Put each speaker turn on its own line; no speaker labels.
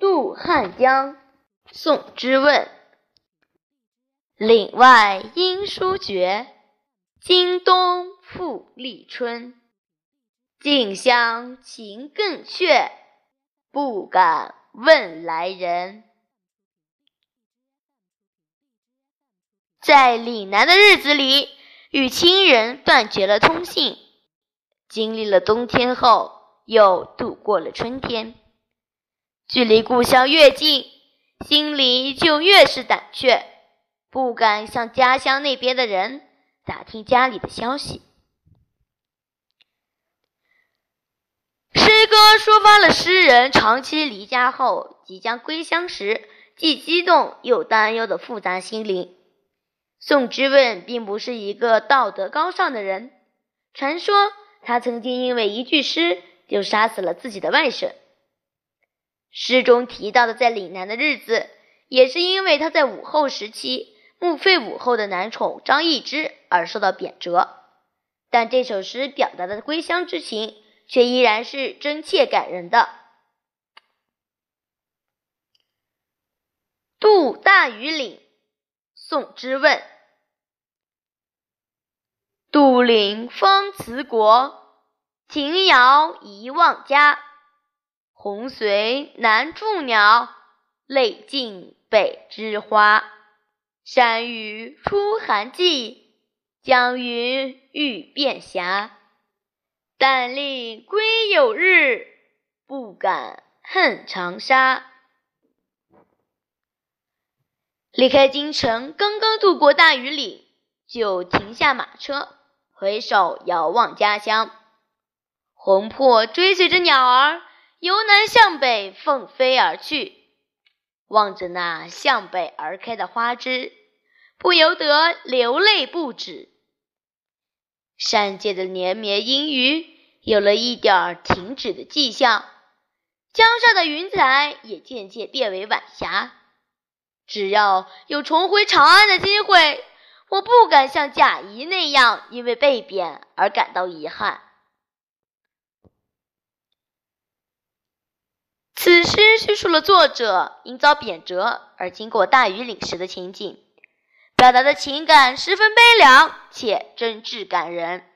渡汉江，宋之问。岭外音书绝，经冬复历春。近乡情更怯，不敢问来人。在岭南的日子里，与亲人断绝了通信。经历了冬天后，又度过了春天。距离故乡越近，心里就越是胆怯，不敢向家乡那边的人打听家里的消息。诗歌抒发了诗人长期离家后即将归乡时既激动又担忧的复杂心灵。宋之问并不是一个道德高尚的人，传说他曾经因为一句诗就杀死了自己的外甥。诗中提到的在岭南的日子，也是因为他在武后时期墓废武后的男宠张易之而受到贬谪。但这首诗表达的归乡之情，却依然是真切感人的。渡大庾岭，宋之问。杜陵风辞国，秦遥遗忘家。红随南筑鸟，泪尽北枝花。山雨初寒季，江云欲变霞。但令归有日，不敢恨长沙。离开京城，刚刚渡过大庾岭，就停下马车，回首遥望家乡。魂魄追随着鸟儿。由南向北凤飞而去，望着那向北而开的花枝，不由得流泪不止。山界的连绵阴雨有了一点停止的迹象，江上的云彩也渐渐变为晚霞。只要有重回长安的机会，我不敢像贾谊那样因为被贬而感到遗憾。此诗叙述了作者因遭贬谪而经过大庾岭时的情景，表达的情感十分悲凉且真挚感人。